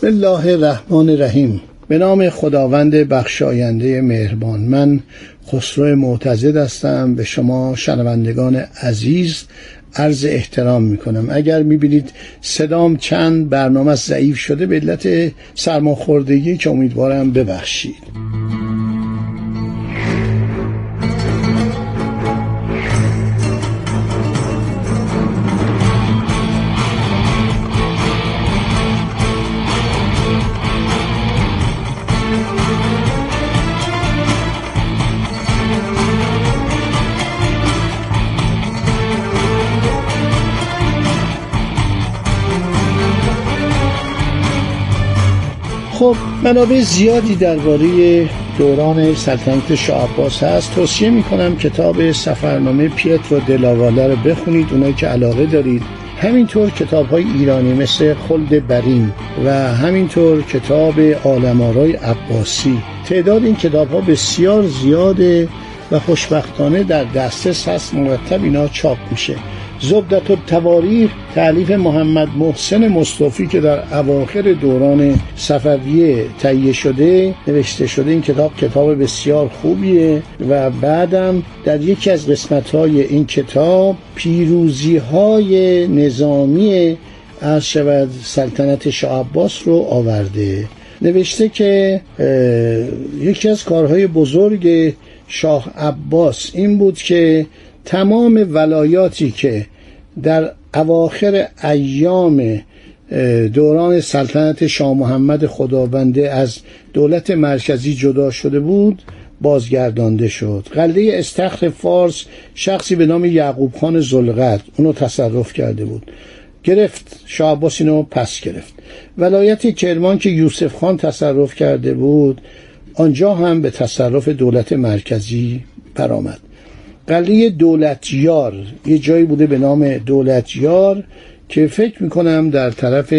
بسم الله الرحمن الرحیم. به نام خداوند بخشاینده مهربان من خسرو معتزد هستم. به شما شنوندگان عزیز عرض احترام می‌کنم. اگر می‌بینید صدام چند برنامه ضعیف شده به علت سرماخوردگی که امیدوارم ببخشید. خب منابع زیادی درباره دوران سلطنت شاه عباس هست. توصیه می‌کنم کتاب سفرنامه پیترو دلاواله رو بخونید اونایی که علاقه دارید. همینطور کتاب های ایرانی مثل خلد برین و همینطور کتاب آلمارای عباسی. تعداد این کتاب ها بسیار زیاده. و خوشبختانه در دسترس هست. مرتب اینا چاپ میشه. زبدت و تواریخ تعلیف محمد محسن مصطفی که در اواخر دوران صفویه تهیه شده نوشته شده این کتاب کتاب بسیار خوبیه و بعدم در یکی از قسمت های این کتاب پیروزی های نظامی از شود سلطنت شاه عباس رو آورده. نوشته که یکی از کارهای بزرگ شاه عباس این بود که تمام ولایاتی که در اواخر ایام دوران سلطنت شاه محمد خداونده از دولت مرکزی جدا شده بود بازگردانده شد. قلعه استخر فارس شخصی به نام یعقوب خان زلغت اونو تصرف کرده بود. گرفت شاه عباس اینو پس گرفت. ولایت کرمان که یوسف خان تصرف کرده بود آنجا هم به تصرف دولت مرکزی برآمد. قلعه دولتیار یه جایی بوده به نام دولتیار که فکر می‌کنم در طرف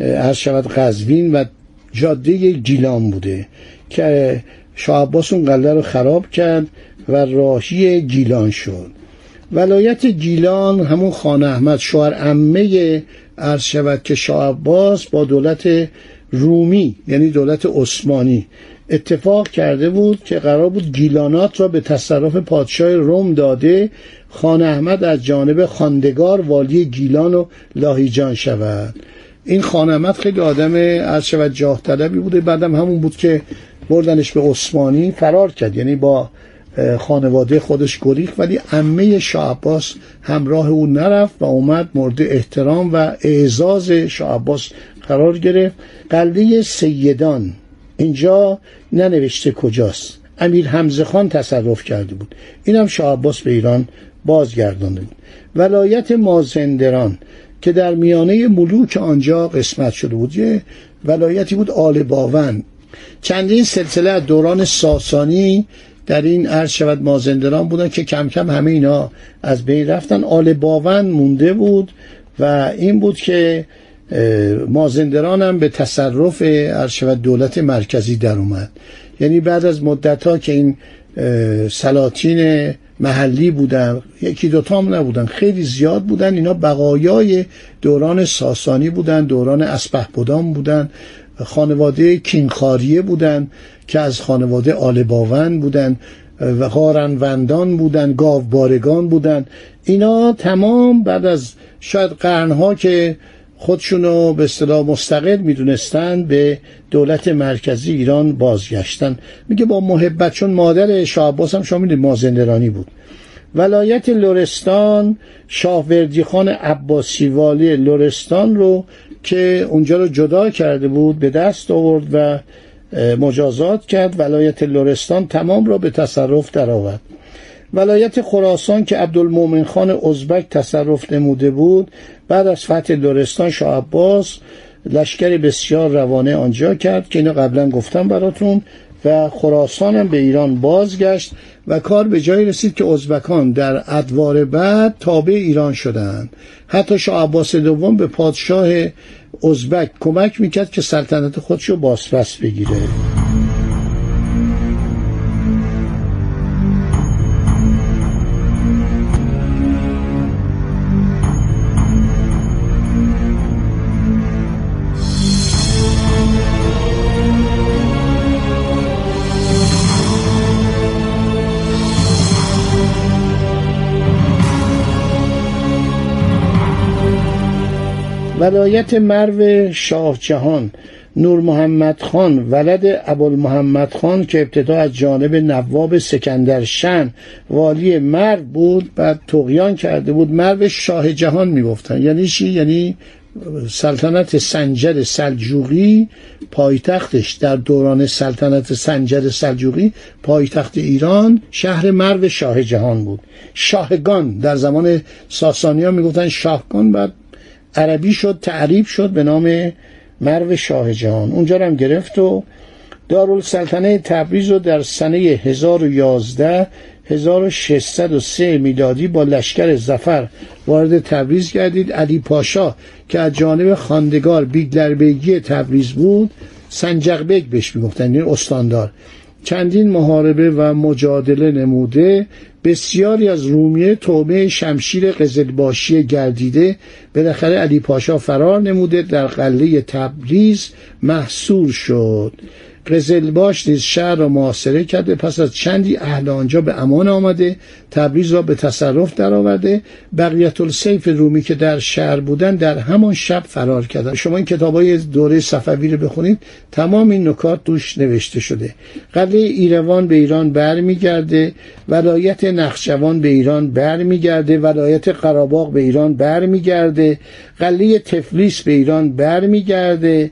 هر شود قزوین و جاده گیلان بوده که شاه عباس اون قلعه رو خراب کرد و راهی گیلان شد. ولایت گیلان همون خان احمد شوهر عمه عرض که شاه عباس با دولت رومی یعنی دولت عثمانی اتفاق کرده بود که قرار بود گیلانات را به تصرف پادشاه روم داده خان احمد از جانب خاندگار والی گیلان و لاهیجان شود. این خان احمد خیلی آدم از شود جاه طلبی بوده بعدم همون بود که بردنش به عثمانی فرار کرد. یعنی با خانواده خودش گریخت ولی عمه شاه عباس همراه او نرفت و اومد مورد احترام و اعزاز شاه عباس قرار گرفت. قلعه سیدان اینجا ننوشته کجاست؟ امیر حمزه خان تصرف کرده بود. اینم شاه عباس به ایران بازگردانده بود. ولایت مازندران که در میانه ملوک آنجا قسمت شده بود یه ولایتی بود آل باون. چندین سلسله از دوران ساسانی در این عرض شود مازندران بودن که کم کم همه اینا از بین رفتن. آل باون مونده بود و این بود که مازندران هم به تصرف شود دولت مرکزی در اومد. یعنی بعد از مدت ها که این سلاطین محلی بودن یکی دوتا هم نبودن خیلی زیاد بودن. اینا بقایای دوران ساسانی بودن دوران اسپه بودان بودن خانواده کینخاریه بودن. که از خانواده آل باون بودن و قارنوندان بودن گاوبارگان بودن. اینا تمام بعد از شاید قرنها که خودشونو به اصطلاح مستقل می‌دونستن به دولت مرکزی ایران بازگشتن. میگه با محبت چون مادر شاه عباس هم شامل مازندرانی بود. ولایت لورستان شاهوردی خان عباسی والی لورستان رو که اونجا رو جدا کرده بود به دست آورد و مجازات کرد. ولایت لورستان تمام را به تصرف درآورد. ولایت خراسان که عبدالمومن خان ازبک تصرف نموده بود بعد از فتح لرستان شاه عباس لشکر بسیار روانه آنجا کرد که اینو قبلا گفتم براتون و خراسان هم به ایران بازگشت و کار به جایی رسید که ازبکان در ادوار بعد تابع ایران شدند. حتی شاه عباس دوم به پادشاه ازبک کمک می‌کرد که سلطنت خودشو بازپس بگیره. ولایت مرو شاه جهان. نور محمد خان ولد ابوالمحمد خان که ابتدا از جانب نواب سکندر شن والی مرو بود بعد تقیان کرده بود. مرو شاه جهان می‌گفتن. یعنی چی؟ یعنی سلطنت سنجر سلجوقی پایتختش. در دوران سلطنت سنجر سلجوقی پایتخت ایران شهر مرو شاه جهان بود. شاهگان در زمان ساسانی ها می‌گفتن شاهگان بعد عربی شد تعریب شد به نام مرو شاه جهان. اونجا هم گرفت و دارالسلطنه تبریز رو در سنه 1011 1603 میلادی با لشکر ظفر وارد تبریز گردید. علی پاشا که از جانب خواندگار بیگلربیگی تبریز بود سنجق بیگ بهش می‌گفتن این استاندار. چندین محاربه و مجادله نموده بسیاری از رومیه تومه شمشیر قزلباشی گردیده بالاخره علی پاشا فرار نموده در قله تبریز محصور شد. قزلباش نیز شهر را محاصره کرده پس از چندی اهل آنجا به امان آمده تبریز را به تصرف درآورده. بقیت السیف رومی که در شهر بودن در همان شب فرار کردن شما این کتاب های دوره صفوی رو بخونید تمام این نکات توش نوشته شده. قلعه ایروان به ایران برمیگرده ولایت نخجوان به ایران برمیگرده ولایت قراباغ به ایران برمیگرده قلعه تفلیس به ایران برمیگرده.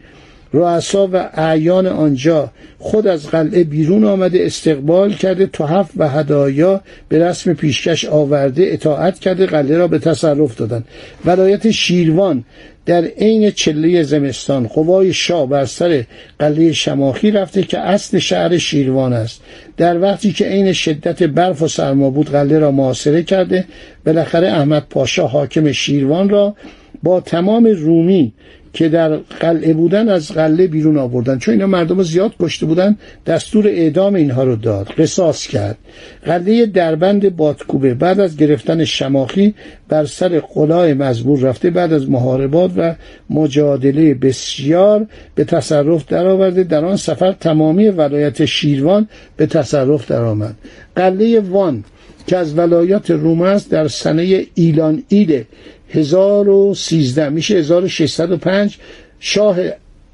رؤسا و اعیان آنجا خود از قلعه بیرون آمده استقبال کرده تحف و هدایا به رسم پیشکش آورده اطاعت کرده قلعه را به تصرف دادن ولایت شیروان در عین چله زمستان قوای شاه بر سر قلعه شماخی رفته که اصل شهر شیروان است. در وقتی که عین شدت برف و سرما بود قلعه را محاصره کرده. بالاخره احمد پاشا حاکم شیروان را با تمام رومی که در قلعه بودن از قلعه بیرون آوردن. چون اینا مردم زیاد کشته بودن دستور اعدام اینها رو داد قصاص کرد. قلعه دربند بادکوبه بعد از گرفتن شماخی بر سر قلای مزبور رفته بعد از محاربات و مجادله بسیار به تصرف درآورده. در آن سفر تمامی ولایت شیروان به تصرف درآمد. قلعه وان که از ولایات روم است در سنه ایلان ایده 1013 میشه 1605 شاه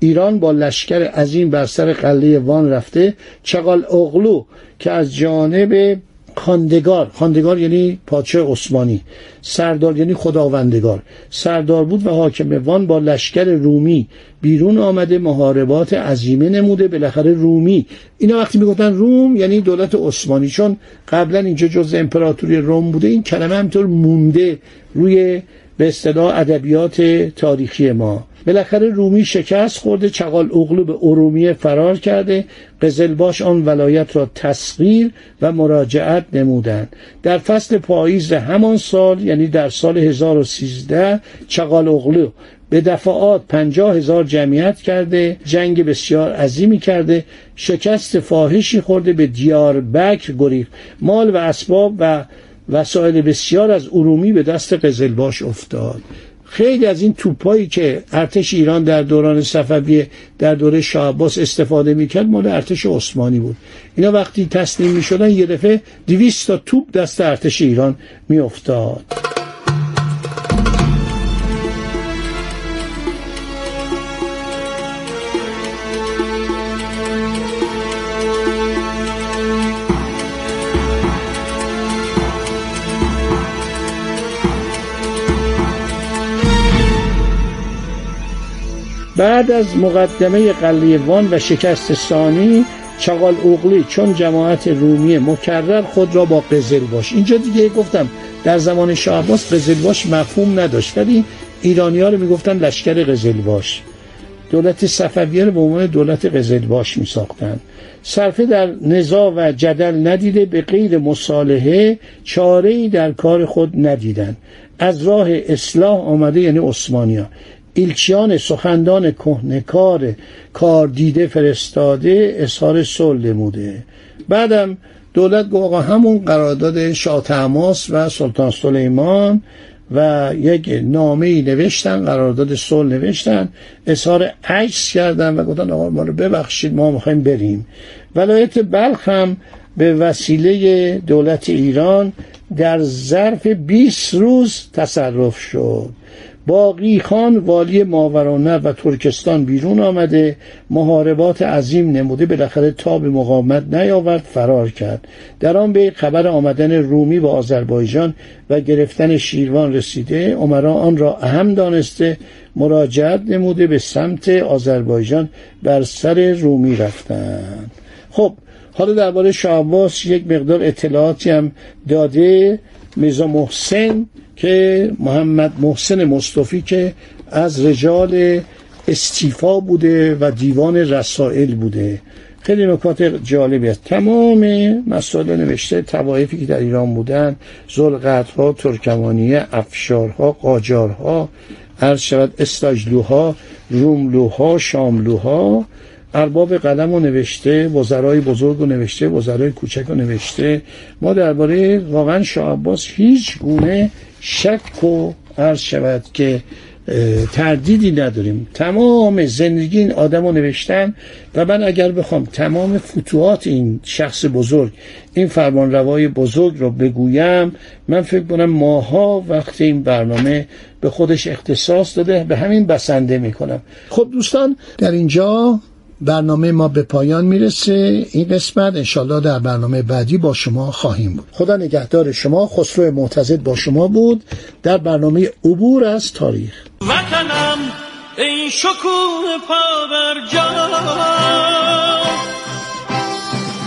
ایران با لشکر عظیم بر سر قلعه وان رفته. چقال اغلو که از جانب خاندگار خاندگار یعنی پادشاه عثمانی سردار یعنی خداوندگار. سردار بود و حاکم وان با لشکر رومی. بیرون آمده محاربات عظیمه نموده بالاخره رومی. اینا وقتی می‌گفتن روم یعنی دولت عثمانی چون قبلا اینجا جز امپراتوری روم بوده این کلمه همطور مونده روی به اصطلاح ادبیات تاریخی ما. بالاخره رومی شکست خورده چقال اغلو به ارومیه فرار کرده. قزلباش آن ولایت را تسخیر و مراجعت نمودند. در فصل پاییز همان سال یعنی در سال 1013 چقال اغلو به دفعات پنجاه هزار جمعیت کرده جنگ بسیار عظیمی کرده شکست فاحشی خورده به دیار بکر گریخت. مال و اسباب و وسایل بسیار از ارومی به دست قزلباش افتاد. خیلی از این توپایی که ارتش ایران در دوران صفویه در دوره شاه استفاده می‌کرد مال ارتش عثمانی بود. اینا وقتی تسلیم می‌شدن یه دفعه 200 تا توپ دست ارتش ایران میافتاد. بعد از مقدمه قلیه وان و شکست ثانی چغال اوغلی چون جماعت رومی مکرر خود را با قزلباش اینجا دیگه گفتم در زمان شاه عباس قزلباش مفهوم نداشت ولی ایرانی ها رو می‌گفتن لشکر قزلباش دولت صفویه رو به عنوان دولت قزلباش می ساختن صرفه در نزاع و جدل ندیده به غیر مصالحه چاره ای در کار خود ندیدن. از راه اصلاح آمده یعنی عثمانیا ایلچیان سخندان کهنکار کار دیده فرستاده اظهار صلح نموده. بعدم دولت گفت همون قرارداد شاه تماس و سلطان سلیمان و یک نامه ای نوشتن قرارداد صلح نوشتن اظهار عجز کردن و گفتن آقا ما رو ببخشید ما می‌خوایم بریم. ولایت بلخ هم به وسیله دولت ایران در ظرف 20 روز تصرف شد. باقی خان والی ماورانه و ترکستان بیرون آمده محاربات عظیم نموده بالاخره تا به مقاومت نیاورد فرار کرد. در آن به خبر آمدن رومی به آذربایجان و گرفتن شیروان رسیده. عمرا آن را اهم دانسته مراجعت نموده به سمت آذربایجان بر سر رومی رفتند. خب حالا درباره شاه یک مقدار اطلاعاتی هم داده. میزا محسن که محمد محسن مصطفی که از رجال استیفا بوده و دیوان رسائل بوده. خیلی نکات جالبی است. تمام مسائل نوشته توایفی که در ایران بودن زلقتها ترکمانیه افشارها قاجارها عرض شود استاجلوها روملوها شاملوها ارباب قلم رو نوشته وزرای بزرگ رو نوشته وزرای کوچک رو نوشته. ما درباره واقعا شاه عباس هیچ گونه شک و عرض شود که تردیدی نداریم. تمام زندگی این آدم رو نوشتن و من اگر بخوام تمام فتوحات این شخص بزرگ این فرمان روای بزرگ رو بگویم من فکر کنم ماها وقت این برنامه به خودش اختصاص داده به همین بسنده می‌کنم. خب دوستان در اینجا برنامه ما به پایان می‌رسه. این قسمت انشالله در برنامه بعدی با شما خواهیم بود. خدا نگهدار شما. خسرو معتزد با شما بود. در برنامه عبور از تاریخ. وطنم ای شکوه پا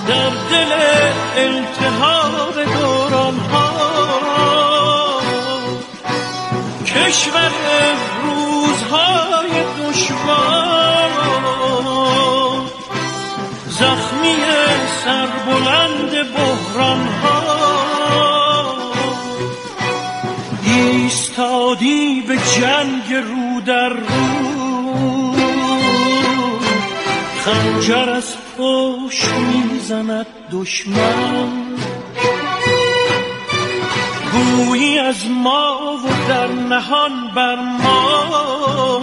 در دل التحاب دوران ها کشور روزهای دشوار سربلند بحران ها ایستادی به جنگ رو در رو. خنجر از پشت می‌زند دشمن. گویی از ما و در نهان بر ما.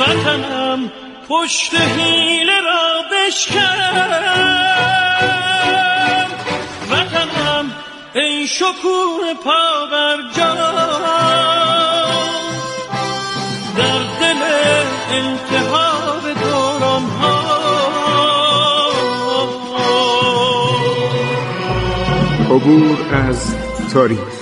وطنم پشت حیله را بشکن. وطنم ای شکوه پا بر در دل التهاب دوران ها عبور از تاریخ.